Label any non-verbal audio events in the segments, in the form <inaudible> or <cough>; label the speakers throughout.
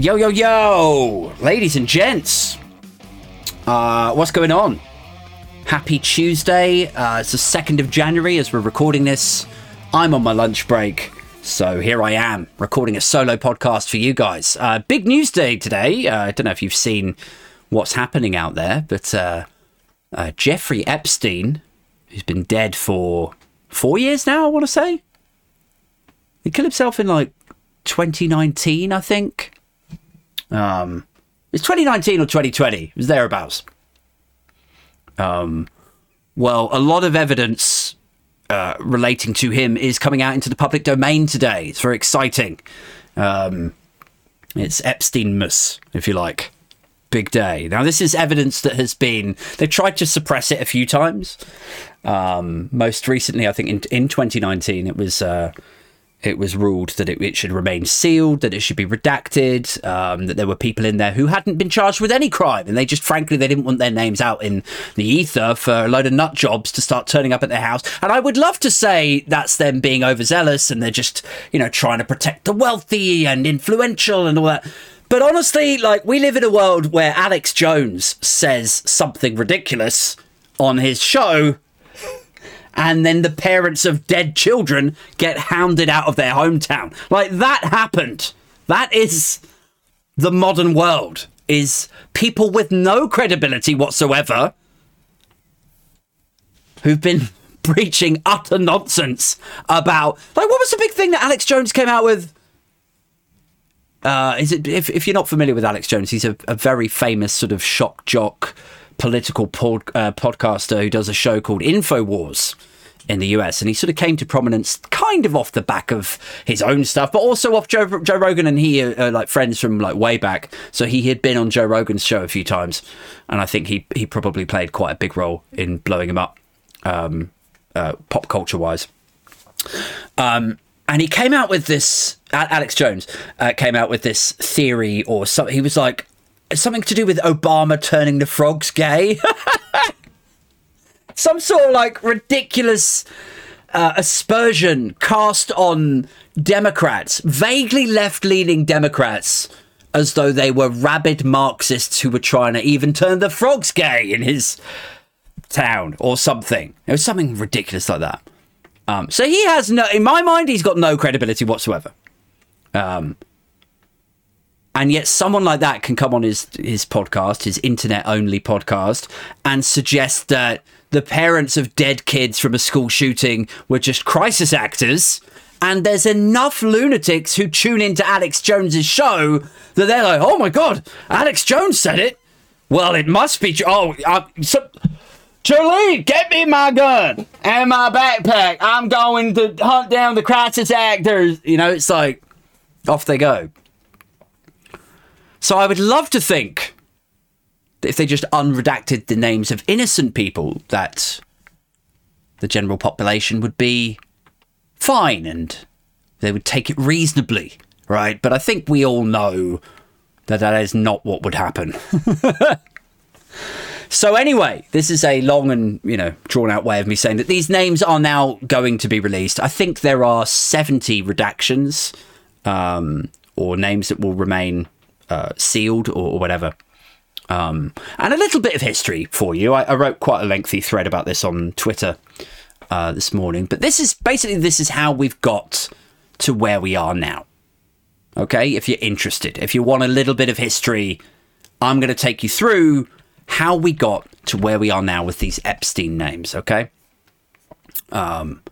Speaker 1: Yo, yo, yo! Ladies and gents, uh, what's going on? Happy Tuesday. Uh, it's the 2nd of January as we're recording this. I'm on my lunch break, so here I am recording a solo podcast for you guys. Uh, big news day today. Uh, I don't know if you've seen what's happening out there, but uh, uh, Jeffrey Epstein, who's been dead for four years now, I want to say, he killed himself in like 2019, I think. Um, it's 2019 or 2020. It was thereabouts. Um, well, a lot of evidence uh, relating to him is coming out into the public domain today. It's very exciting. Um, it's Epsteinmus, if you like. Big day. Now, this is evidence that has been. They tried to suppress it a few times. Um, most recently, I think in, in 2019, it was. Uh, it was ruled that it, it, should remain sealed, that it should be redacted, um, that there were people in there who hadn't been charged with any crime, and they just, frankly, they didn't want their names out in the ether for a load of nut jobs to start turning up at their house. And I would love to say that's them being overzealous and they're just, you know, trying to protect the wealthy and influential and all that. But honestly, like, we live in a world where Alex Jones says something ridiculous on his show and then the parents of dead children get hounded out of their hometown. Like that happened. That is the modern world. Is people with no credibility whatsoever who've been <laughs> preaching utter nonsense about like what was the big thing that Alex Jones came out with? Uh, is it if, if you're not familiar with Alex Jones, he's a, a very famous sort of shock jock political pod, uh, podcaster who does a show called Infowars in the US, and he sort of came to prominence kind of off the back of his own stuff, but also off Joe, Joe Rogan and he are, are, like friends from like way back. So he had been on Joe Rogan's show a few times, and I think he he probably played quite a big role in blowing him up, um, uh, pop culture wise. Um, and he came out with this. Alex Jones uh, came out with this theory or something. He was like something to do with Obama turning the frogs gay. <laughs> some sort of like ridiculous uh, aspersion cast on Democrats, vaguely left leaning Democrats, as though they were rabid Marxists who were trying to even turn the frogs gay in his town or something. It was something ridiculous like that. Um, so he has no, in my mind, he's got no credibility whatsoever. Um, and yet someone like that can come on his his podcast, his internet only podcast, and suggest that the parents of dead kids from a school shooting were just crisis actors. And there's enough lunatics who tune into Alex Jones's show that they're like, "Oh my god, Alex Jones said it. Well, it must be. Oh, uh, so, Jolene, get me my gun and my backpack. I'm going to hunt down the crisis actors. You know, it's like off they go. So I would love to think if they just unredacted the names of innocent people, that the general population would be fine and they would take it reasonably, right? But I think we all know that that is not what would happen. <laughs> so anyway, this is a long and you know drawn out way of me saying that these names are now going to be released. I think there are seventy redactions um, or names that will remain uh, sealed or, or whatever. Um, and a little bit of history for you. I, I, wrote quite a lengthy thread about this on Twitter uh, this morning, but this is basically this is how we've got to where we are now. Okay, if you're interested, if you want a little bit of history, I'm going to take you through how we got to where we are now with these Epstein names. Okay. Um,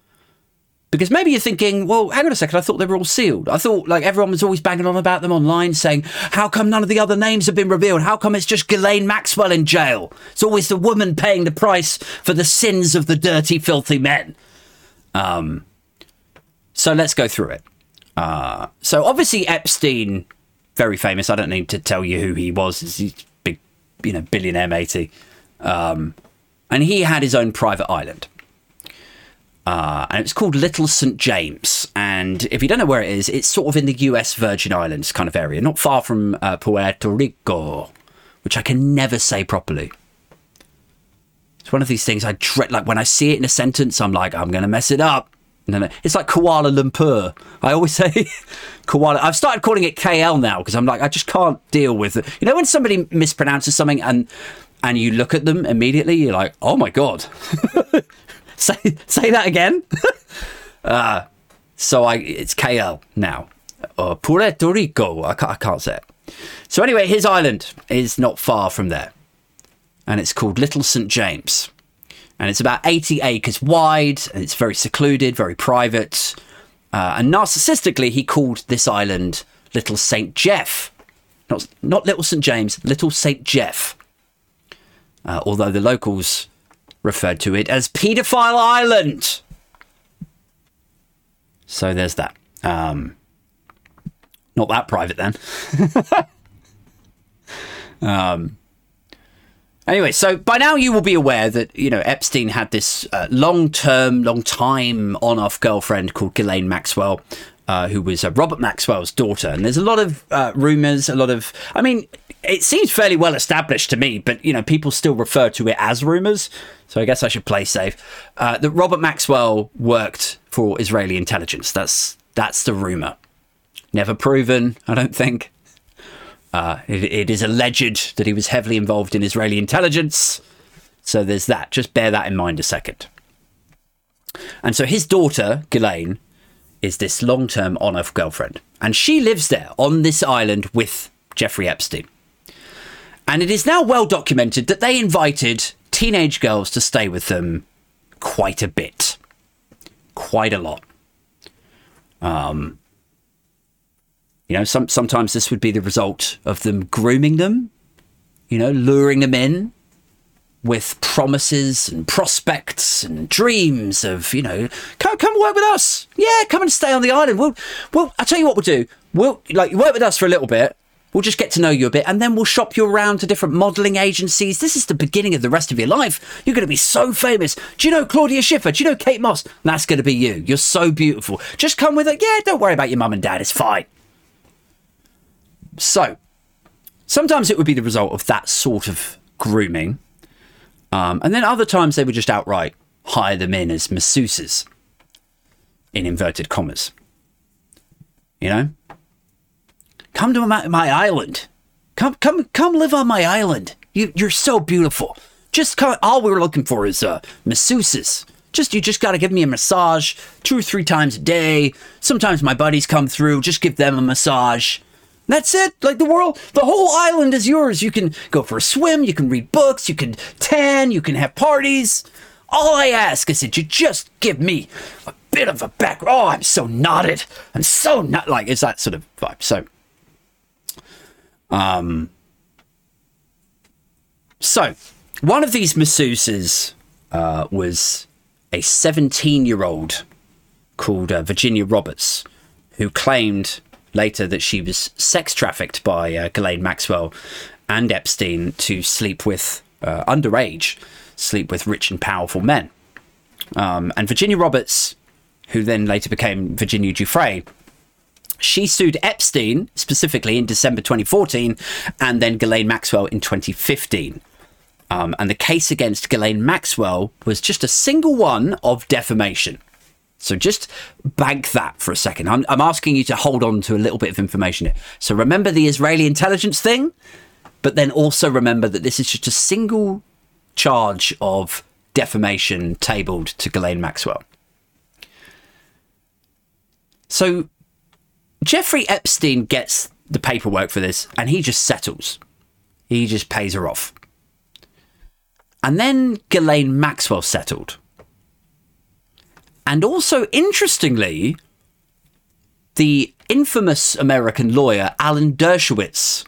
Speaker 1: because maybe you're thinking, well, hang on a second, I thought they were all sealed. I thought like everyone was always banging on about them online saying, how come none of the other names have been revealed? How come it's just Ghislaine Maxwell in jail? It's always the woman paying the price for the sins of the dirty, filthy men. Um, so let's go through it. Uh, so obviously Epstein, very famous. I don't need to tell you who he was. He's big, you know, billionaire matey. Um, and he had his own private island. Uh, and it's called Little St. James. And if you don't know where it is, it's sort of in the US Virgin Islands kind of area, not far from uh, Puerto Rico, which I can never say properly. It's one of these things I dread. Like when I see it in a sentence, I'm like, I'm going to mess it up. No, no. It's like Kuala Lumpur. I always <laughs> say Kuala. I've started calling it KL now because I'm like, I just can't deal with it. You know, when somebody mispronounces something and and you look at them immediately, you're like, oh my god. <laughs> <laughs> say say that again. <laughs> uh, so I it's KL now. Or Puerto Rico. I can't, I can't say it. So anyway, his island is not far from there, and it's called Little St James and it's about 80 acres wide and it's very secluded, very private. Uh, and narcissistically, he called this island Little St. Jeff. Not, not Little St. James, Little St. Jeff. Uh, although the locals referred to it as Pedophile Island. So there's that. Um, not that private then. <laughs> um, Anyway, so by now you will be aware that, you know, Epstein had this uh, long term, long time on off girlfriend called Ghislaine Maxwell, uh, who was uh, Robert Maxwell's daughter. And there's a lot of uh, rumors, a lot of, I mean, it seems fairly well established to me, but, you know, people still refer to it as rumors. So I guess I should play safe. Uh, that Robert Maxwell worked for Israeli intelligence. That's, that's the rumor. Never proven, I don't think. Uh, it, it is alleged that he was heavily involved in Israeli intelligence. So there's that. Just bear that in mind a second. And so his daughter, Ghislaine, is this long term on off girlfriend. And she lives there on this island with Jeffrey Epstein. And it is now well documented that they invited teenage girls to stay with them quite a bit. Quite a lot. Um, you know, some, sometimes this would be the result of them grooming them, you know, luring them in with promises and prospects and dreams of, you know, come, come work with us. Yeah, come and stay on the island. We'll, well, I'll tell you what we'll do. We'll, like, work with us for a little bit. We'll just get to know you a bit and then we'll shop you around to different modeling agencies. This is the beginning of the rest of your life. You're going to be so famous. Do you know Claudia Schiffer? Do you know Kate Moss? That's going to be you. You're so beautiful. Just come with it. Yeah, don't worry about your mum and dad. It's fine. So, sometimes it would be the result of that sort of grooming. Um, and then other times they would just outright hire them in as masseuses, in inverted commas. You know? Come to my, my island. Come, come, come live on my island. You, you're so beautiful. Just come, all we were looking for is uh, masseuses. Just you just got to give me a massage two or three times a day. Sometimes my buddies come through. Just give them a massage. That's it. Like the world, the whole island is yours. You can go for a swim, you can read books, you can tan, you can have parties. All I ask is that you just give me a bit of a back. Oh, I'm so knotted. I'm so not like it's that sort of vibe. So, um, so one of these masseuses uh, was a 17 year old called uh, Virginia Roberts, who claimed later that she was sex trafficked by uh, Ghislaine Maxwell and Epstein to sleep with uh, underage, sleep with rich and powerful men. Um, and Virginia Roberts, who then later became Virginia Giuffre, she sued Epstein specifically in December 2014 and then Ghislaine Maxwell in 2015. Um, and the case against Ghislaine Maxwell was just a single one of defamation. So just bank that for a second. I'm, I'm asking you to hold on to a little bit of information here. So remember the Israeli intelligence thing, but then also remember that this is just a single charge of defamation tabled to Ghislaine Maxwell. So Jeffrey Epstein gets the paperwork for this and he just settles. He just pays her off. And then Ghislaine Maxwell settled. And also, interestingly, the infamous American lawyer Alan Dershowitz.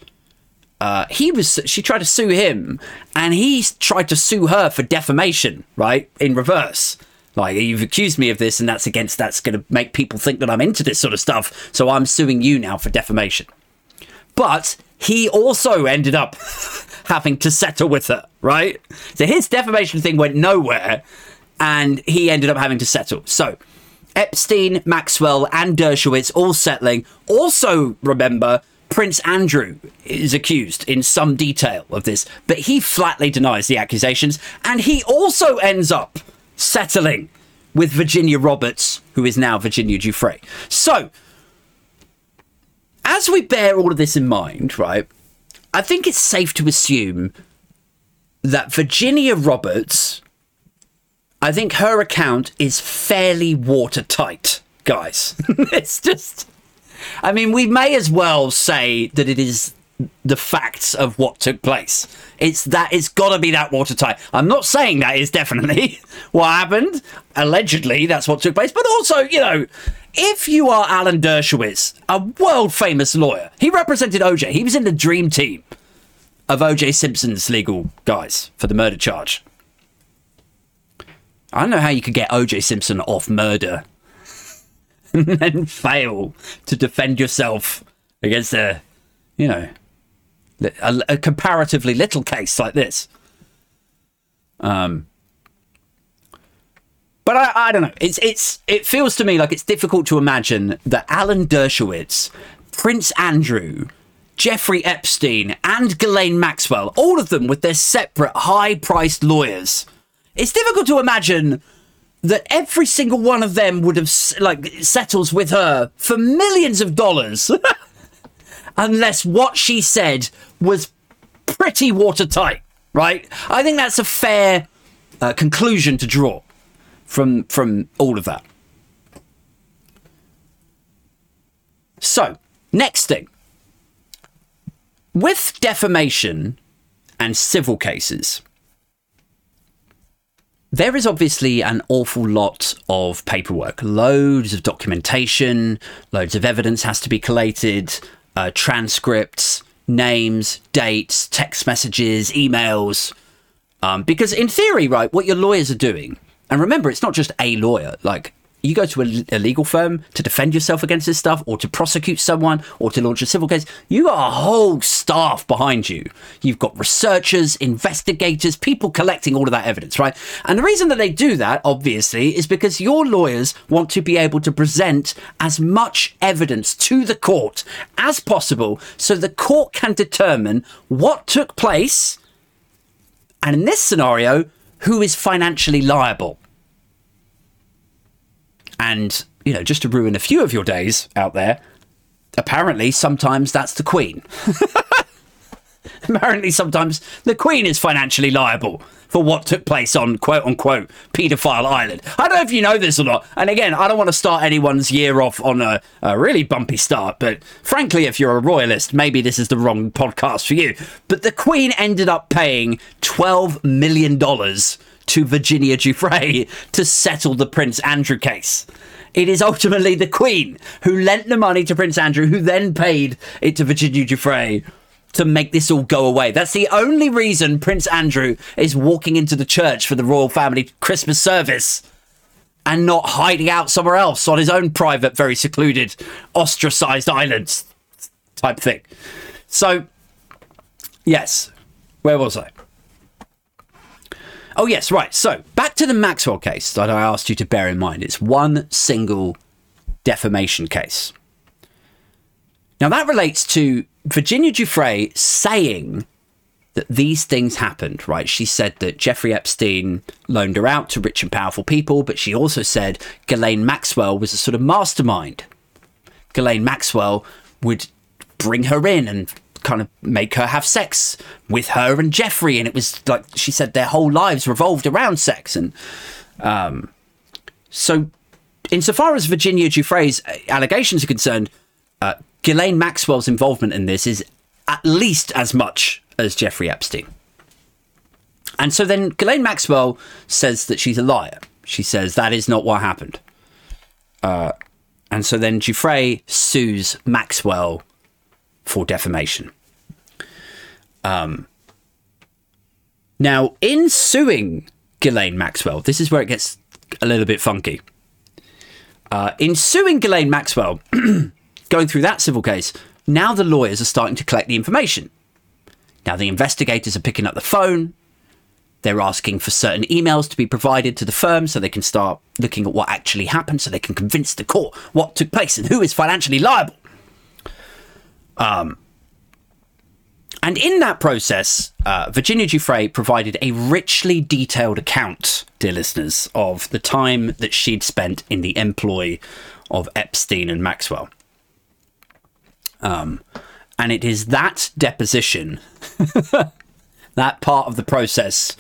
Speaker 1: Uh, he was she tried to sue him, and he tried to sue her for defamation, right? In reverse, like you've accused me of this, and that's against that's going to make people think that I'm into this sort of stuff. So I'm suing you now for defamation. But he also ended up <laughs> having to settle with her, right? So his defamation thing went nowhere, and he ended up having to settle. So Epstein, Maxwell, and Dershowitz all settling. Also, remember, Prince Andrew is accused in some detail of this, but he flatly denies the accusations, and he also ends up settling with Virginia Roberts, who is now Virginia Giuffre. So, as we bear all of this in mind, right, I think it's safe to assume that Virginia Roberts, I think her account is fairly watertight, guys. <laughs> it's just, I mean, we may as well say that it is the facts of what took place. It's that it's got to be that watertight. I'm not saying that is definitely <laughs> what happened. Allegedly, that's what took place. But also, you know, if you are Alan Dershowitz, a world famous lawyer, he represented OJ. He was in the dream team of OJ Simpson's legal guys for the murder charge. I don't know how you could get OJ Simpson off murder <laughs> and then fail to defend yourself against a, you know, a, a comparatively little case like this. Um, but I, I don't know. It's it's it feels to me like it's difficult to imagine that Alan Dershowitz, Prince Andrew, Jeffrey Epstein, and Ghislaine Maxwell, all of them with their separate high priced lawyers. It's difficult to imagine that every single one of them would have like settles with her for millions of dollars <laughs> unless what she said was pretty watertight right? I think that's a fair uh, conclusion to draw from from all of that. So next thing. With defamation and civil cases, there is obviously an awful lot of paperwork, loads of documentation, loads of evidence has to be collated, uh, transcripts, names, dates, text messages, emails. Um, because in theory, right, what your lawyers are doing, and remember, it's not just a lawyer. Like you go to a, a, legal firm to defend yourself against this stuff or to prosecute someone or to launch a civil case, you got a whole staff behind you. You've got researchers, investigators, people collecting all of that evidence, right? And the reason that they do that, obviously, is because your lawyers want to be able to present as much evidence to the court as possible so the court can determine what took place and in this scenario, who is financially liable. And, you know, just to ruin a few of your days out there, apparently sometimes that's the Queen. <laughs> apparently sometimes the Queen is financially liable for what took place on quote unquote paedophile island. I don't know if you know this or not. And again, I don't want to start anyone's year off on a, a, really bumpy start, but frankly, if you're a royalist, maybe this is the wrong podcast for you. But the Queen ended up paying $12 million to Virginia Giuffre to settle the Prince Andrew case. It is ultimately the Queen who lent the money to Prince Andrew, who then paid it to Virginia Giuffre to make this all go away. That's the only reason Prince Andrew is walking into the church for the royal family Christmas service and not hiding out somewhere else on his own private, very secluded, ostracized islands type thing. So, yes, where was I? Oh, yes, right. So back to the Maxwell case that I asked you to bear in mind. It's one single defamation case. Now, that relates to Virginia Giuffre saying that these things happened, right? She said that Jeffrey Epstein loaned her out to rich and powerful people, but she also said Ghislaine Maxwell was a sort of mastermind. Ghislaine Maxwell would bring her in and kind of make her have sex with her and Jeffrey, and it was like she said their whole lives revolved around sex, and um, so insofar as Virginia Giuffre's allegations are concerned, uh, Ghislaine Maxwell's involvement in this is at least as much as Jeffrey Epstein. And so then Ghislaine Maxwell says that she's a liar. She says that is not what happened. Uh, and so then Giuffre sues Maxwell for defamation. Um, now, in suing Ghislaine Maxwell, this is where it gets a little bit funky. Uh, in suing Ghislaine Maxwell, <clears throat> going through that civil case, now the lawyers are starting to collect the information. Now the investigators are picking up the phone. They're asking for certain emails to be provided to the firm so they can start looking at what actually happened, so they can convince the court what took place and who is financially liable. Um, and in that process, uh, Virginia Giuffre provided a richly detailed account, dear listeners, of the time that she'd spent in the employ of Epstein and Maxwell. Um, and it is that deposition, <laughs> that part of the process,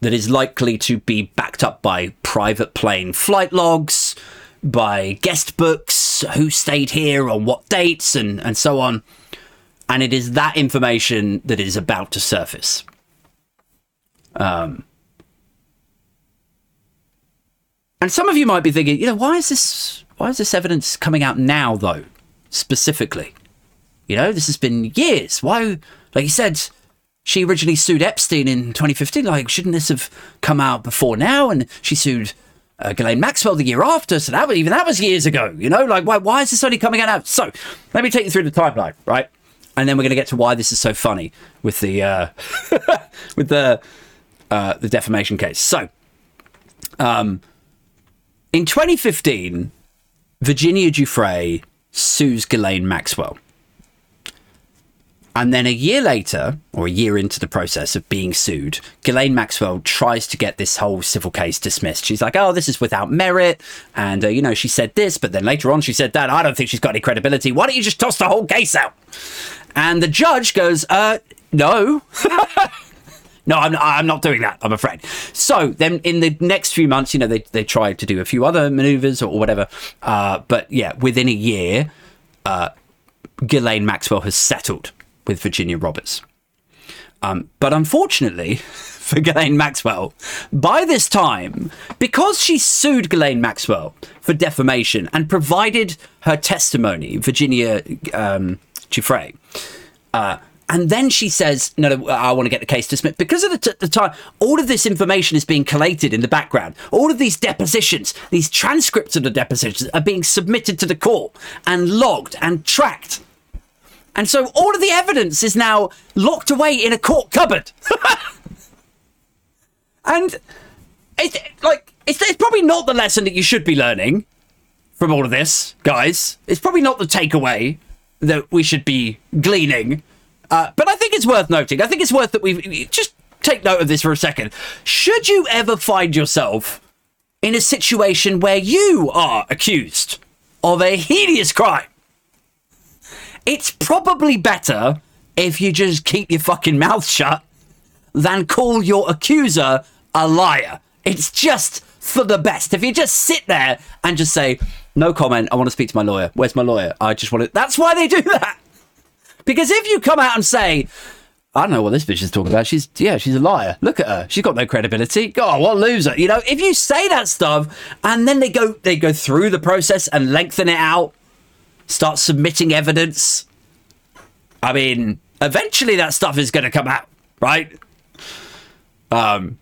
Speaker 1: that is likely to be backed up by private plane flight logs, by guest books, who stayed here on what dates, and, and so on and it is that information that is about to surface. Um, and some of you might be thinking, you know, why is this? Why is this evidence coming out now, though? Specifically, you know, this has been years. Why, like you said, she originally sued Epstein in 2015. Like, shouldn't this have come out before now? And she sued uh, Maxwell the year after. So that was, even that was years ago. You know, like why? Why is this only coming out now? So let me take you through the timeline, right? and then we're going to get to why this is so funny with the uh, <laughs> with the uh, the defamation case. So, um, in 2015, Virginia Giuffre sues Ghislaine Maxwell. And then a year later, or a year into the process of being sued, Ghislaine Maxwell tries to get this whole civil case dismissed. She's like, oh, this is without merit. And, uh, you know, she said this, but then later on she said that. I don't think she's got any credibility. Why don't you just toss the whole case out? And the judge goes, uh, no. <laughs> no, I'm, I'm not doing that, I'm afraid. So then in the next few months, you know, they, they tried to do a few other maneuvers or whatever. Uh, but yeah, within a year, uh, Ghislaine Maxwell has settled with Virginia Roberts. Um, but unfortunately <laughs> for Ghislaine Maxwell, by this time, because she sued Ghislaine Maxwell for defamation and provided her testimony, Virginia um. Uh, and then she says, no, no I want to get the case dismissed. Because of the, t- the, time, all of this information is being collated in the background. All of these depositions, these transcripts of the depositions are being submitted to the court and logged and tracked. And so all of the evidence is now locked away in a court cupboard. <laughs> and it's like, it's, it's probably not the lesson that you should be learning from all of this, guys. It's probably not the takeaway that we should be gleaning. Uh, but I think it's worth noting. I think it's worth that we just take note of this for a second. Should you ever find yourself in a situation where you are accused of a hideous crime, it's probably better if you just keep your fucking mouth shut than call your accuser a liar. It's just for the best. If you just sit there and just say, no comment. I want to speak to my lawyer. Where's my lawyer? I just want to. That's why they do that. Because if you come out and say, I don't know what this bitch is talking about. She's yeah, she's a liar. Look at her. She's got no credibility. God, what loser. You know, if you say that stuff and then they go they go through the process and lengthen it out, start submitting evidence. I mean, eventually that stuff is gonna come out, right? Um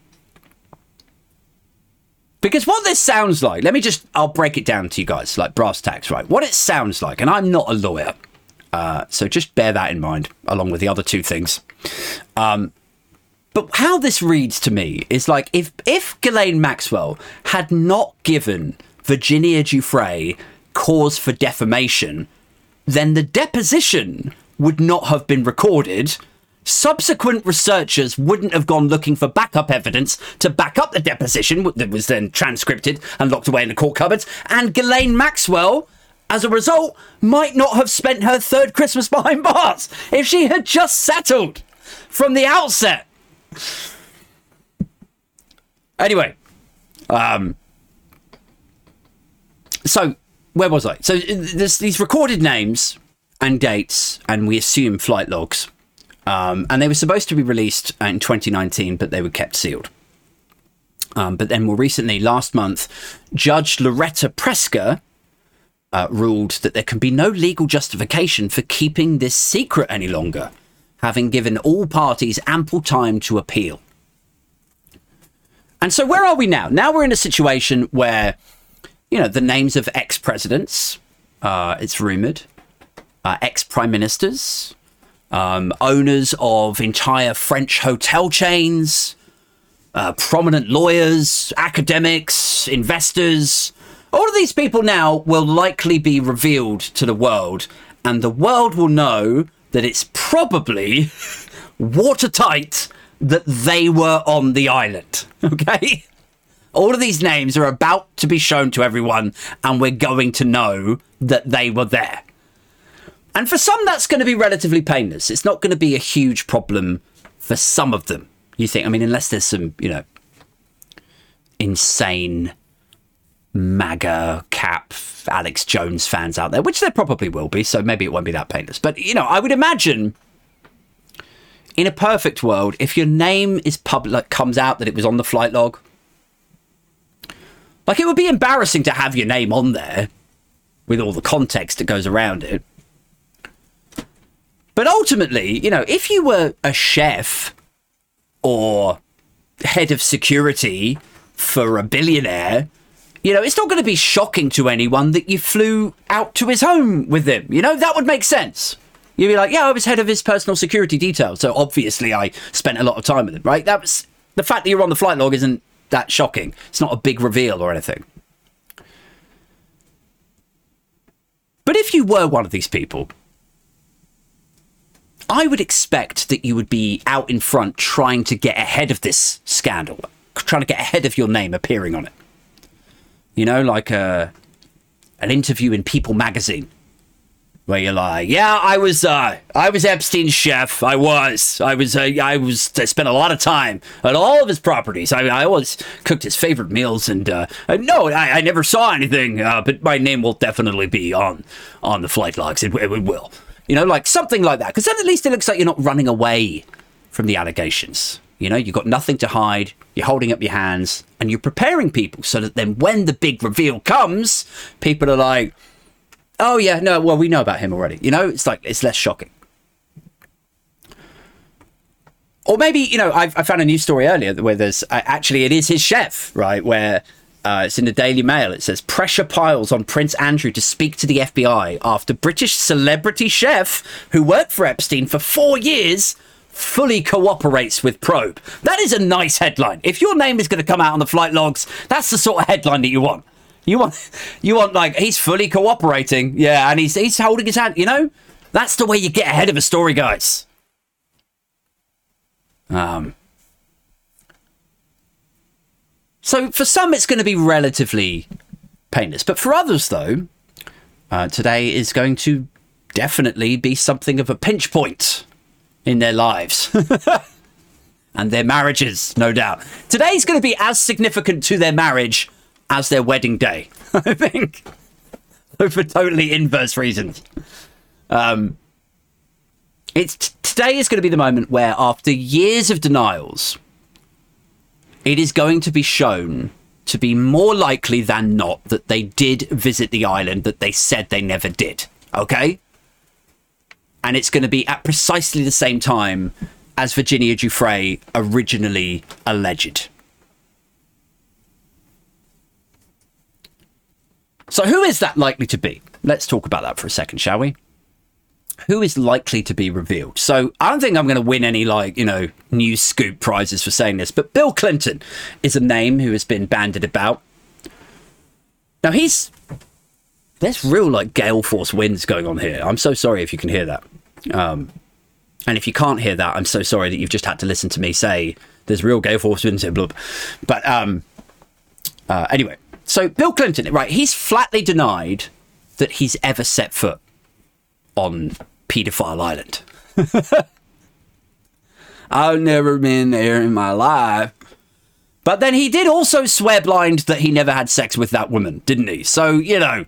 Speaker 1: because what this sounds like, let me just, I'll break it down to you guys, like brass tacks, right? What it sounds like, and I'm not a lawyer, uh, so just bear that in mind, along with the other two things. Um, but how this reads to me is like if if Ghislaine Maxwell had not given Virginia Giuffre cause for defamation, then the deposition would not have been recorded subsequent researchers wouldn't have gone looking for backup evidence to back up the deposition that was then transcripted and locked away in the court cupboards. And Ghislaine Maxwell, as a result, might not have spent her third Christmas behind bars if she had just settled from the outset. Anyway, um, so where was I? So there's these recorded names and dates, and we assume flight logs um, and they were supposed to be released in 2019, but they were kept sealed. Um, but then more recently, last month, Judge Loretta Preska uh, ruled that there can be no legal justification for keeping this secret any longer, having given all parties ample time to appeal. And so, where are we now? Now we're in a situation where, you know, the names of ex presidents, uh, it's rumored, uh, ex prime ministers, um, owners of entire French hotel chains, uh, prominent lawyers, academics, investors. All of these people now will likely be revealed to the world, and the world will know that it's probably <laughs> watertight that they were on the island. <laughs> Okay? All of these names are about to be shown to everyone, and we're going to know that they were there. And for some, that's going to be relatively painless. It's not going to be a huge problem for some of them. You think, I mean, unless there's some, you know, insane MAGA cap Alex Jones fans out there, which there probably will be, so maybe it won't be that painless. But, you know, I would imagine in a perfect world, if your name is public, comes out that it was on the flight log, like it would be embarrassing to have your name on there with all the context that goes around it. But ultimately, you know, if you were a chef or head of security for a billionaire, you know, it's not going to be shocking to anyone that you flew out to his home with him. You know, that would make sense. You'd be like, yeah, I was head of his personal security detail. So obviously I spent a lot of time with him, right? That was the fact that you're on the flight log isn't that shocking. It's not a big reveal or anything. But if you were one of these people, I would expect that you would be out in front trying to get ahead of this scandal, trying to get ahead of your name appearing on it. You know, like a, uh, an interview in People magazine where you're like, yeah, I was, uh, I was Epstein's chef. I was, I was, uh, I was, I spent a lot of time at all of his properties. I, I always cooked his favorite meals, and uh, no, I, I never saw anything. Uh, but my name will definitely be on on the flight logs. It, it will, you know, like something like that. Because then at least it looks like you're not running away from the allegations. You know, you've got nothing to hide. You're holding up your hands, and you're preparing people so that then when the big reveal comes, people are like oh yeah, no, well we know about him already. You know, it's like it's less shocking. Or maybe you know, I've, I found a news story earlier where there's uh, actually it is his chef, right? Where uh, it's in the Daily Mail. It says pressure piles on Prince Andrew to speak to the FBI after British celebrity chef who worked for Epstein for four years fully cooperates with probe. That is a nice headline. If your name is going to come out on the flight logs, that's the sort of headline that you want. You want, you want like he's fully cooperating, yeah, and he's he's holding his hand. You know, that's the way you get ahead of a story, guys. Um. So for some, it's going to be relatively painless, but for others, though, uh, today is going to definitely be something of a pinch point in their lives. <laughs> and their marriages, no doubt. Today's going to be as significant to their marriage as their wedding day. <laughs> I think for totally inverse reasons. Um, it's t- today is going to be the moment where, after years of denials, it is going to be shown to be more likely than not that they did visit the island that they said they never did. Okay? And it's going to be at precisely the same time as Virginia Giuffre originally alleged. So, who is that likely to be? Let's talk about that for a second, shall we? Who is likely to be revealed? So, I don't think I'm going to win any, like, you know, news scoop prizes for saying this, but Bill Clinton is a name who has been banded about. Now, he's. There's real, like, gale force winds going on here. I'm so sorry if you can hear that. Um, and if you can't hear that, I'm so sorry that you've just had to listen to me say there's real gale force winds here, blub. But um, uh, anyway, so Bill Clinton, right? He's flatly denied that he's ever set foot on Pedophile Island. <laughs> I've never been there in my life. But then he did also swear blind that he never had sex with that woman, didn't he? So, you know,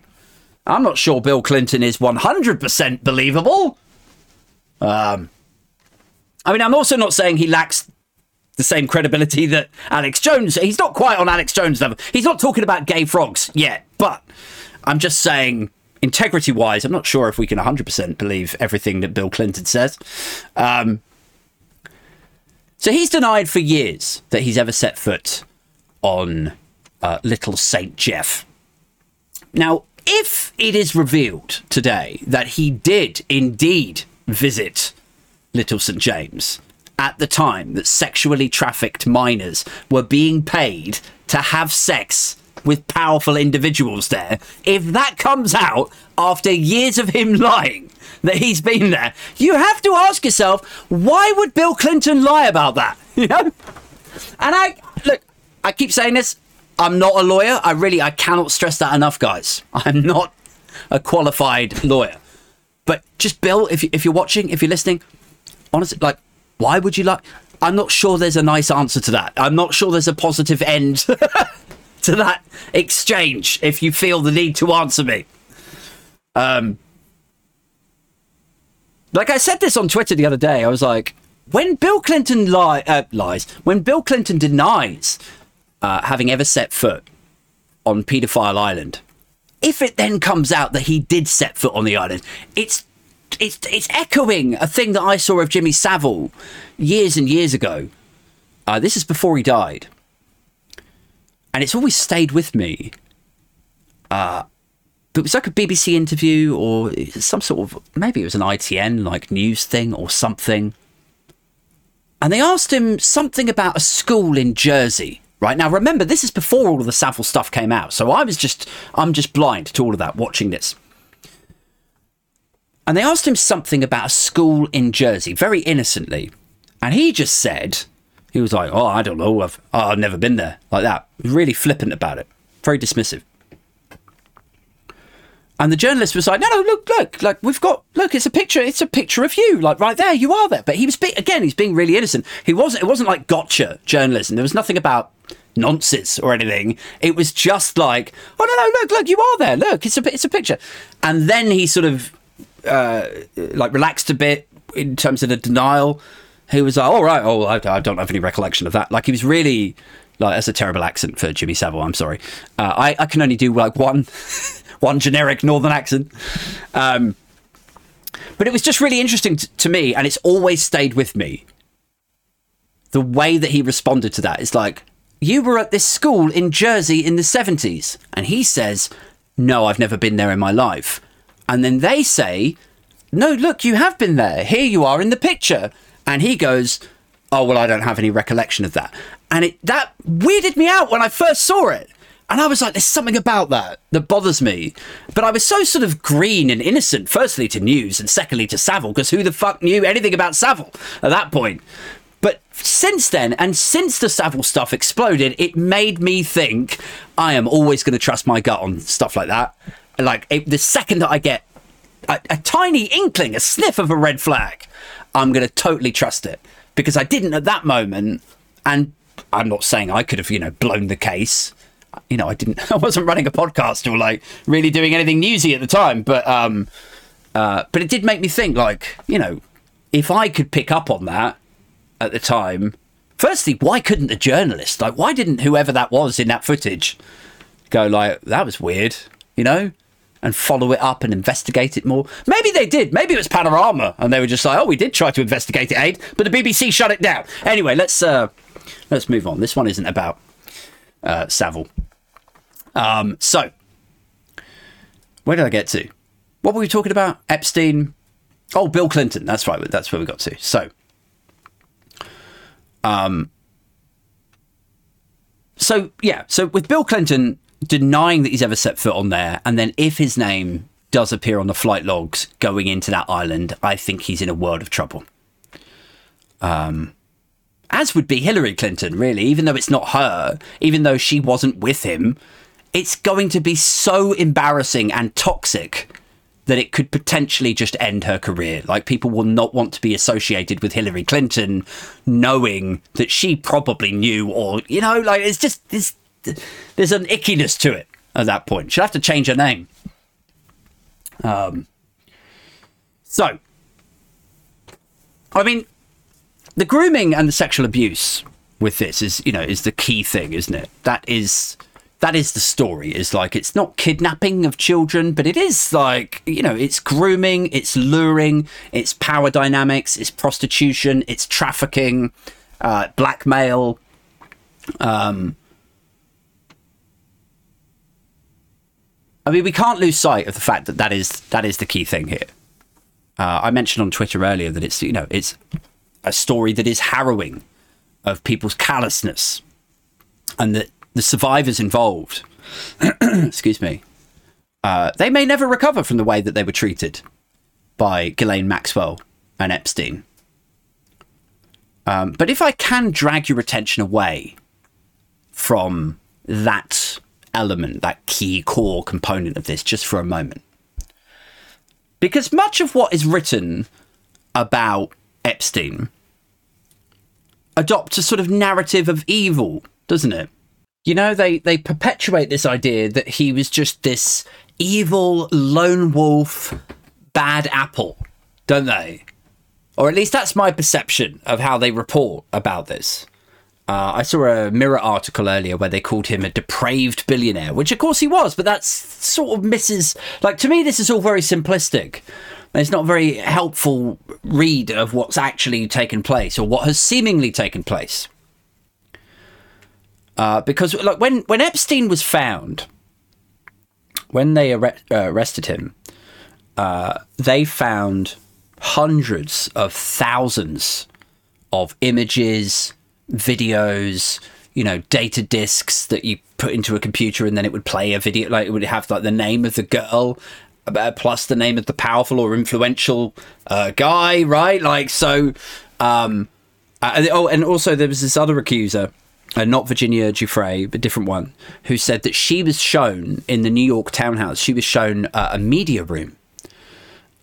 Speaker 1: I'm not sure Bill Clinton is 100% believable. Um, I mean, I'm also not saying he lacks the same credibility that Alex Jones. He's not quite on Alex Jones level. He's not talking about gay frogs yet, but I'm just saying, integrity wise, I'm not sure if we can 100% believe everything that Bill Clinton says. Um, so he's denied for years that he's ever set foot on uh, Little St. Jeff. Now, if it is revealed today that he did indeed visit Little St. James, at the time that sexually trafficked minors were being paid to have sex with powerful individuals there. If that comes out after years of him lying that he's been there, you have to ask yourself, why would Bill Clinton lie about that? <laughs> You know? And I look, I keep saying this. I'm not a lawyer. I really, I cannot stress that enough, guys. <laughs> I'm not a qualified lawyer. But just Bill, if you, if you're watching, if you're listening, honestly, like, why would you like? I'm not sure there's a nice answer to that. I'm not sure there's a positive end <laughs> to that exchange. If you feel the need to answer me, um, like I said this on Twitter the other day, I was like, when Bill Clinton lie, uh, lies, when Bill Clinton denies uh, having ever set foot on Pedophile Island, if it then comes out that he did set foot on the island, it's it's it's echoing a thing that I saw of Jimmy Savile years and years ago. Uh, this is before he died, and it's always stayed with me. Uh, but it was like a BBC interview or some sort of maybe it was an ITN like news thing or something. And they asked him something about a school in Jersey. Right now, remember this is before all of the Savile stuff came out, so I was just I'm just blind to all of that watching this. And they asked him something about a school in Jersey, very innocently. And he just said, he was like, oh, I don't know, I've, oh, I've never been there, like that. Really flippant about it, very dismissive. And the journalist was like, no, no, look, look, like we've got, look, it's a picture, it's a picture of you, like right there, you are there. But he was, be- again, he's being really innocent. He wasn't, it wasn't like gotcha journalism. There was nothing about nonsense or anything. It was just like, oh no, no, look, look, you are there. Look, it's a, it's a picture. And then he sort of uh, like relaxed a bit in terms of the denial. He was like, "All right, oh, I, I, don't have any recollection of that." Like he was really like that's a terrible accent for Jimmy Savile. I'm sorry. Uh, I I can only do like one <laughs> one generic northern accent. Um, but it was just really interesting t- to me, and it's always stayed with me. The way that he responded to that is like, "You were at this school in Jersey in the '70s," and he says, "No, I've never been there in my life." And then they say, No, look, you have been there. Here you are in the picture. And he goes, Oh, well, I don't have any recollection of that. And it that weirded me out when I first saw it. And I was like, there's something about that that bothers me. But I was so sort of green and innocent, firstly to news and secondly to Savile, because who the fuck knew anything about Savile at that point? But since then, and since the Savile stuff exploded, it made me think I am always going to trust my gut on stuff like that like it, the second that I get a, a tiny inkling, a sniff of a red flag, I'm going to totally trust it because I didn't at that moment. And I'm not saying I could have, you know, blown the case. You know, I didn't. <laughs> I wasn't running a podcast or like really doing anything newsy at the time. But um, uh, but it did make me think, like, you know, if I could pick up on that at the time. Firstly, why couldn't the journalist, like, why didn't whoever that was in that footage go like, that was weird, you know? And follow it up and investigate it more. Maybe they did. Maybe it was Panorama, and they were just like, "Oh, we did try to investigate it, Aid, but the BBC shut it down." Anyway, let's uh, let's move on. This one isn't about uh, Savile. Um, so, where did I get to? What were we talking about? Epstein. Oh, Bill Clinton. That's right. That's where we got to. So, um, so yeah. So with Bill Clinton, denying that he's ever set foot on there, and then if his name does appear on the flight logs going into that island, I think he's in a world of trouble. Um, as would be Hillary Clinton, really, even though it's not her, even though she wasn't with him, it's going to be so embarrassing and toxic that it could potentially just end her career. Like people will not want to be associated with Hillary Clinton, knowing that she probably knew, or you know, like it's just it's there's an ickiness to it at that point. She'll have to change her name. Um, so, I mean, the grooming and the sexual abuse with this is, you know, is the key thing, isn't it? That is that is the story. Is like it's not kidnapping of children, but it is like you know, it's grooming, it's luring, it's power dynamics, it's prostitution, it's trafficking, uh, blackmail. Um, I mean, we can't lose sight of the fact that that is that is the key thing here. Uh, I mentioned on Twitter earlier that it's you know it's a story that is harrowing of people's callousness, and that the survivors involved <clears throat> excuse me, uh, they may never recover from the way that they were treated by Ghislaine Maxwell and Epstein. Um, but if I can drag your attention away from that element, that key core component of this, just for a moment, because much of what is written about Epstein adopts a sort of narrative of evil, doesn't it? You know, they, they perpetuate this idea that he was just this evil lone wolf bad apple, don't they? Or at least that's my perception of how they report about this. Uh, I saw a Mirror article earlier where they called him a depraved billionaire, which of course he was, but that's sort of misses. Like, to me, this is all very simplistic. It's not a very helpful read of what's actually taken place or what has seemingly taken place. Uh, because, like, when, when Epstein was found, when they uh, arrested him, uh, they found hundreds of thousands of images, videos, you know, data discs that you put into a computer and then it would play a video, like it would have like the name of the girl uh, plus the name of the powerful or influential uh, guy, right? Like, so, um, uh, oh, and also there was this other accuser, uh, not Virginia Giuffre, but different one, who said that she was shown in the New York townhouse, she was shown uh, a media room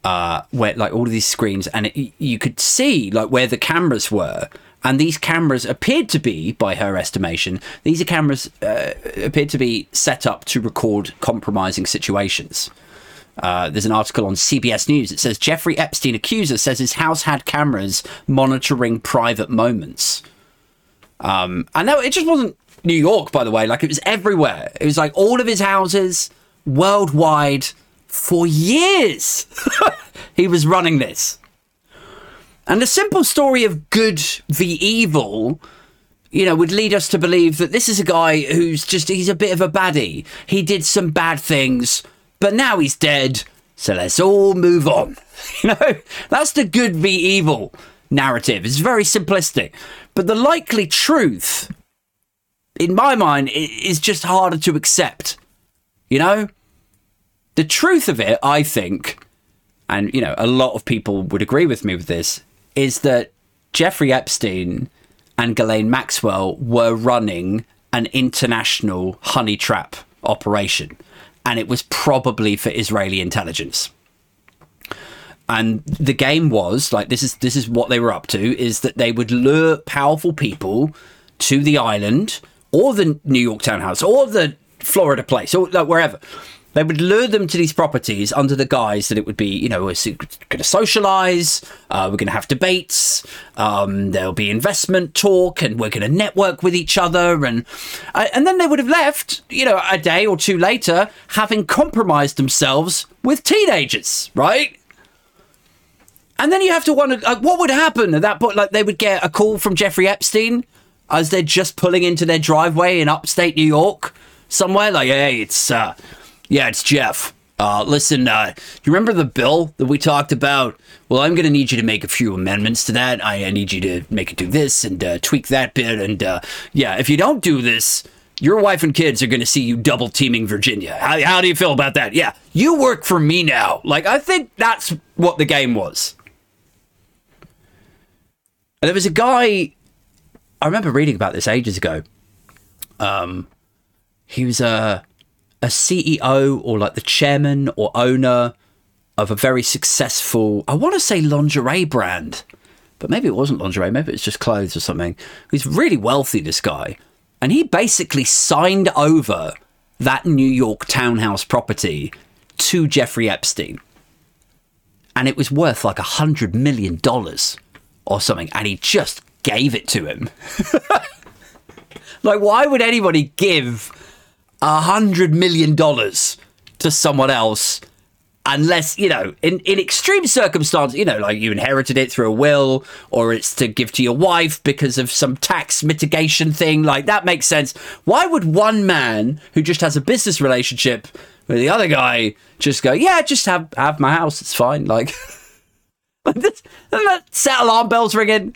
Speaker 1: uh, where like all of these screens, and it, you could see like where the cameras were. And these cameras appeared to be, by her estimation, these are cameras uh, appeared to be set up to record compromising situations. Uh, there's an article on CBS News. It says Jeffrey Epstein accuser says his house had cameras monitoring private moments. Um, and no, it just wasn't New York, by the way. Like it was everywhere. It was like all of his houses worldwide for years. <laughs> he was running this. And the simple story of good v evil, you know, would lead us to believe that this is a guy who's just, he's a bit of a baddie. He did some bad things, but now he's dead. So let's all move on. <laughs> You know, that's the good v evil narrative. It's very simplistic. But the likely truth, in my mind, is just harder to accept. You know? The truth of it, I think, and you know, a lot of people would agree with me with this, is that Jeffrey Epstein and Ghislaine Maxwell were running an international honey trap operation, and it was probably for Israeli intelligence. And the game was like this is this is what they were up to is that they would lure powerful people to the island or the New York townhouse or the Florida place or like wherever they would lure them to these properties under the guise that it would be, you know, we're going to socialize, uh, we're going to have debates, um, there'll be investment talk, and we're going to network with each other, and uh, and then they would have left, you know, a day or two later, having compromised themselves with teenagers, right? And then you have to wonder, like, what would happen at that point? Like, they would get a call from Jeffrey Epstein as they're just pulling into their driveway in upstate New York somewhere. Like, hey, it's uh, yeah, it's Jeff. Uh, listen, uh, you remember the bill that we talked about? Well, I'm going to need you to make a few amendments to that. I, I need you to make it do this and uh, tweak that bit. And uh, yeah, if you don't do this, your wife and kids are going to see you double teaming Virginia. How, how do you feel about that? Yeah, you work for me now. Like, I think that's what the game was. And there was a guy, I remember reading about this ages ago. Um, he was a. A CEO or like the chairman or owner of a very successful, I want to say lingerie brand, but maybe it wasn't lingerie, maybe it's just clothes or something. He's really wealthy, this guy. And he basically signed over that New York townhouse property to Jeffrey Epstein. And it was worth like a hundred million dollars or something. And he just gave it to him. <laughs> like, why would anybody give a hundred million dollars to someone else unless you know in, in extreme circumstances you know like you inherited it through a will or it's to give to your wife because of some tax mitigation thing like that makes sense. Why would one man who just has a business relationship with the other guy just go yeah just have have my house it's fine like <laughs> that set alarm bells ringing?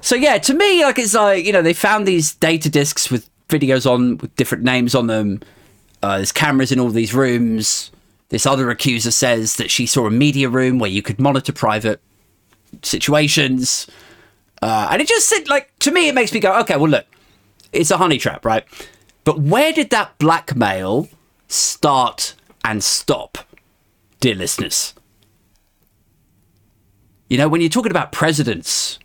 Speaker 1: So yeah to me like it's like you know they found these data discs with videos on with different names on them. Uh, there's cameras in all these rooms. This other accuser says that she saw a media room where you could monitor private situations. Uh, and it just said, like, to me, it makes me go, okay, well, look, it's a honey trap, right? But where did that blackmail start and stop, dear listeners? You know, when you're talking about presidents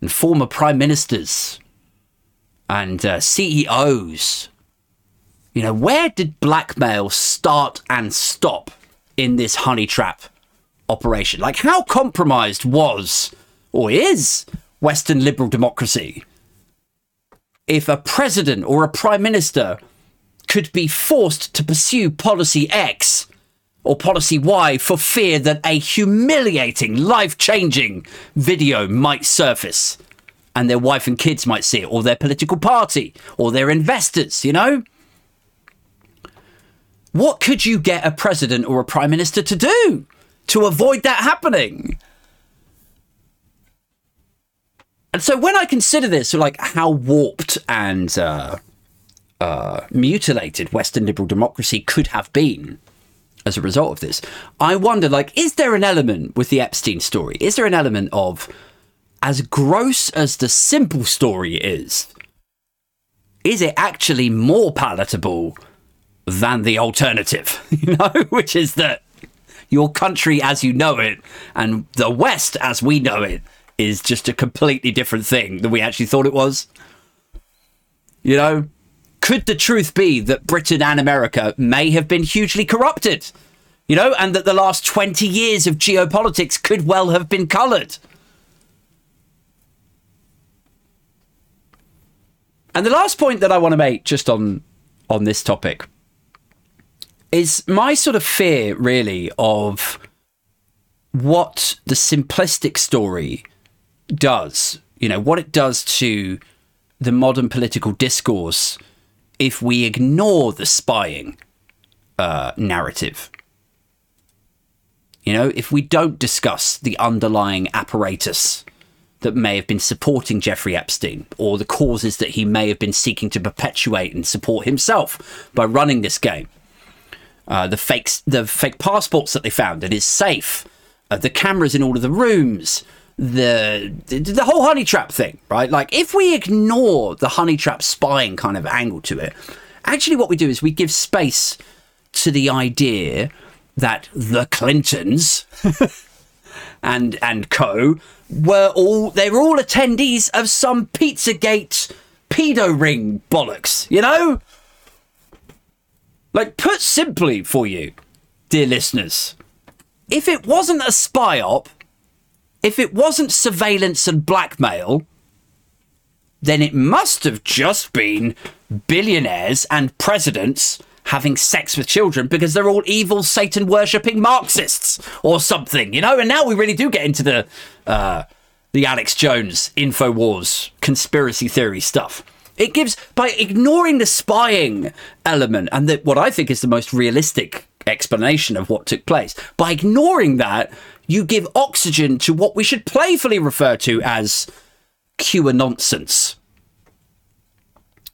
Speaker 1: and former prime ministers and uh, CEOs, you know, where did blackmail start and stop in this honey trap operation? Like, how compromised was or is Western liberal democracy if a president or a prime minister could be forced to pursue policy X or policy Y for fear that a humiliating, life changing video might surface and their wife and kids might see it, or their political party, or their investors, you know? What could you get a president or a prime minister to do to avoid that happening? And so when I consider this, like how warped and uh, uh, mutilated Western liberal democracy could have been as a result of this, I wonder, like, is there an element with the Epstein story? Is there an element of, as gross as the simple story is, is it actually more palatable than the alternative? <laughs> You know, <laughs> which is that your country as you know it and the West as we know it is just a completely different thing than we actually thought it was. You know, could the truth be that Britain and America may have been hugely corrupted? You know, and that the last 20 years of geopolitics could well have been coloured? And the last point that I want to make just on on this topic is my sort of fear really of what the simplistic story does, you know, what it does to the modern political discourse if we ignore the spying uh, narrative. You know, if we don't discuss the underlying apparatus that may have been supporting Jeffrey Epstein or the causes that he may have been seeking to perpetuate and support himself by running this game. Uh, the fakes, the fake passports that they found that is safe, uh, the cameras in all of the rooms, the the whole honey trap thing, right? Like if we ignore the honey trap spying kind of angle to it, actually what we do is we give space to the idea that the Clintons <laughs> and and co were all they were all attendees of some Pizzagate pedo ring bollocks, you know? Like put simply for you, dear listeners, if it wasn't a spy op, if it wasn't surveillance and blackmail, then it must have just been billionaires and presidents having sex with children because they're all evil Satan worshipping Marxists or something, you know. And now we really do get into the uh, the Alex Jones Infowars conspiracy theory stuff. It gives by ignoring the spying element and what I think is the most realistic explanation of what took place. By ignoring that, you give oxygen to what we should playfully refer to as QA nonsense.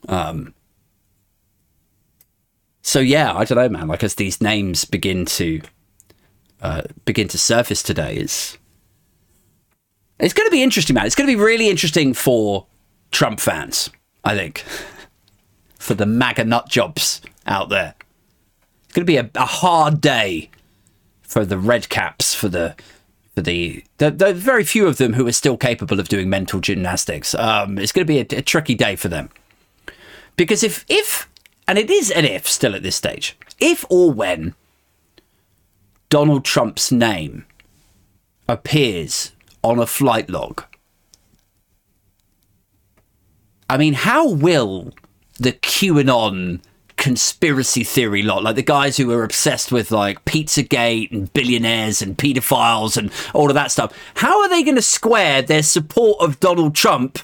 Speaker 1: Um, so yeah, I don't know, man. Like as these names begin to uh, begin to surface today, it's it's going to be interesting, man. It's going to be really interesting for Trump fans, I think, <laughs> for the MAGA nut jobs out there. It's going to be a, a hard day for the red caps, for the for the, the, the very few of them who are still capable of doing mental gymnastics. Um, it's going to be a, a tricky day for them because if if and it is an if still at this stage, if or when Donald Trump's name appears on a flight log. I mean, how will the QAnon conspiracy theory lot, like the guys who are obsessed with like Pizzagate and billionaires and pedophiles and all of that stuff. How are they going to square their support of Donald Trump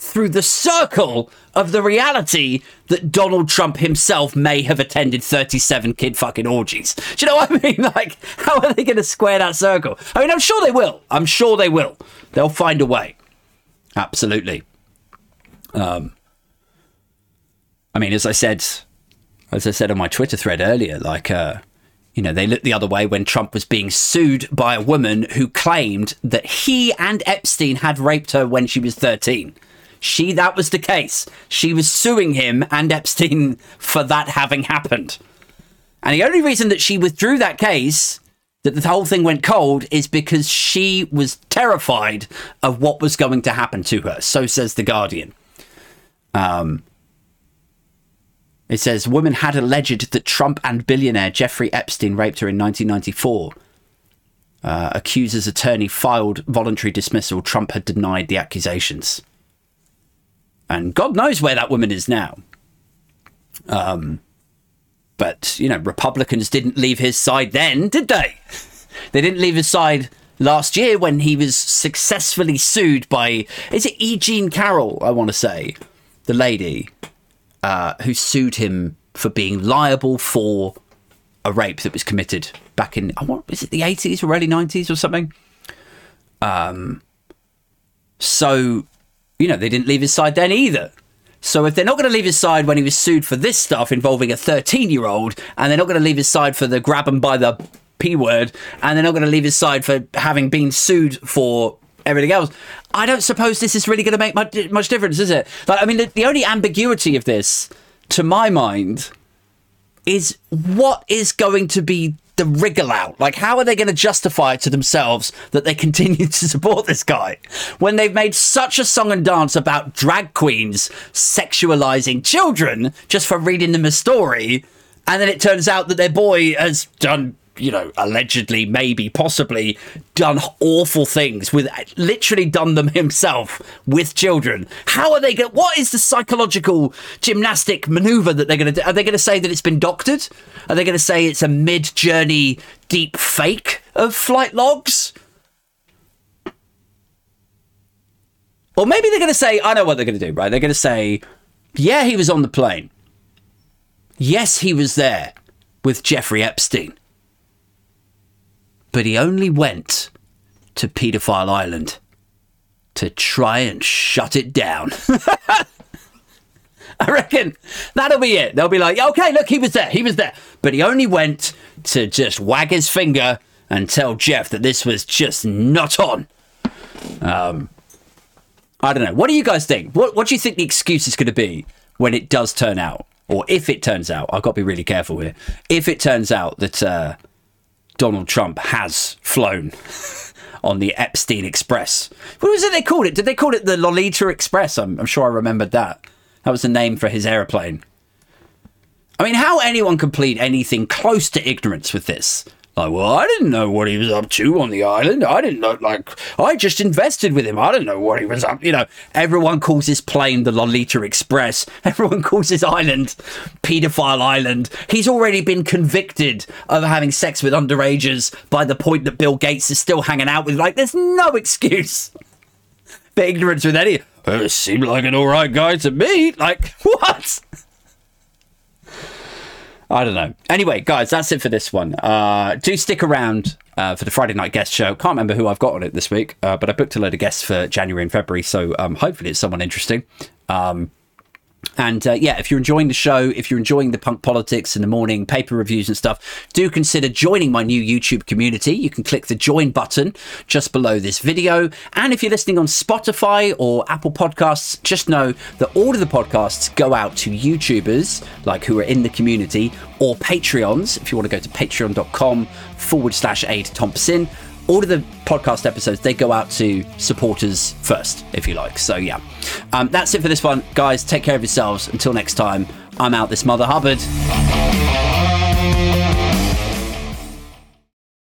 Speaker 1: through the circle of the reality that Donald Trump himself may have attended 37 kid fucking orgies? Do you know what I mean? <laughs> Like, how are they going to square that circle? I mean, I'm sure they will. I'm sure they will. They'll find a way. Absolutely. Um, I mean, as I said, as I said on my Twitter thread earlier, like, uh, you know, they looked the other way when Trump was being sued by a woman who claimed that he and Epstein had raped her when she was 13. She, that was the case. She was suing him and Epstein for that having happened. And the only reason that she withdrew that case, that the whole thing went cold, is because she was terrified of what was going to happen to her. So says The Guardian. Um, it says woman had alleged that Trump and billionaire Jeffrey Epstein raped her in 1994. Uh, accuser's attorney filed voluntary dismissal. Trump had denied the accusations. And God knows where that woman is now. Um, but, you know, Republicans didn't leave his side then, did they? <laughs> They didn't leave his side last year when he was successfully sued by, is it E. Jean Carroll, I want to say, the lady uh, who sued him for being liable for a rape that was committed back in I want is it the 80s or early 90s or something um so you know they didn't leave his side then either so if they're not going to leave his side when he was sued for this stuff involving a 13 year old and they're not going to leave his side for the grab him by the p word and they're not going to leave his side for having been sued for everything else I don't suppose this is really going to make much, much difference, is it? Like, I mean, the, the only ambiguity of this, to my mind, is what is going to be the wriggle out? Like, how are they going to justify to themselves that they <laughs> continue to support this guy when they've made such a song and dance about drag queens sexualizing children just for reading them a story? And then it turns out that their boy has done you know, allegedly, maybe, possibly done awful things with literally done them himself with children. How are they going? What is the psychological gymnastic maneuver that they're going to do? Are they going to say that it's been doctored? Are they going to say it's a Midjourney deep fake of flight logs? Or maybe they're going to say, I know what they're going to do, right? They're going to say, yeah, he was on the plane. Yes, he was there with Jeffrey Epstein but he only went to Pedophile Island to try and shut it down. <laughs> I reckon that'll be it. They'll be like, okay, look, he was there, he was there. But he only went to just wag his finger and tell Jeff that this was just not on. Um, I don't know. What do you guys think? What, what do you think the excuse is going to be when it does turn out? Or if it turns out, I've got to be really careful here. If it turns out that uh, Donald Trump has flown <laughs> on the Epstein Express. What was it they called it? Did they call it the Lolita Express? I'm, I'm sure I remembered that. That was the name for his aeroplane. I mean, how anyone can plead anything close to ignorance with this like, well, I didn't know what he was up to on the island. I didn't know, like, I just invested with him. I didn't know what he was up. You know, everyone calls his plane the Lolita Express. <laughs> Everyone calls his island Pedophile Island. He's already been convicted of having sex with underagers by the point that Bill Gates is still hanging out with. Like, there's no excuse for ignorance with any. It seemed like an all right guy to me. Like, <laughs> what? I don't know. Anyway, guys, that's it for this one. Uh, do stick around uh, for the Friday night guest show. Can't remember who I've got on it this week, uh, but I booked a load of guests for January and February, so um, hopefully it's someone interesting. Um, and uh, yeah, if you're enjoying the show, if you're enjoying the punk politics in the morning, paper reviews and stuff, do consider joining my new YouTube community. You can click the join button just below this video. And if you're listening on Spotify or Apple Podcasts, just know that all of the podcasts go out to YouTubers like who are in the community or Patreons. If you want to go to patreon.com forward slash Aid Thompson all of the podcast episodes they go out to supporters first, if you like. So yeah, um, that's it for this one, guys. Take care of yourselves. Until next time, I'm out. This Mother Hubbard.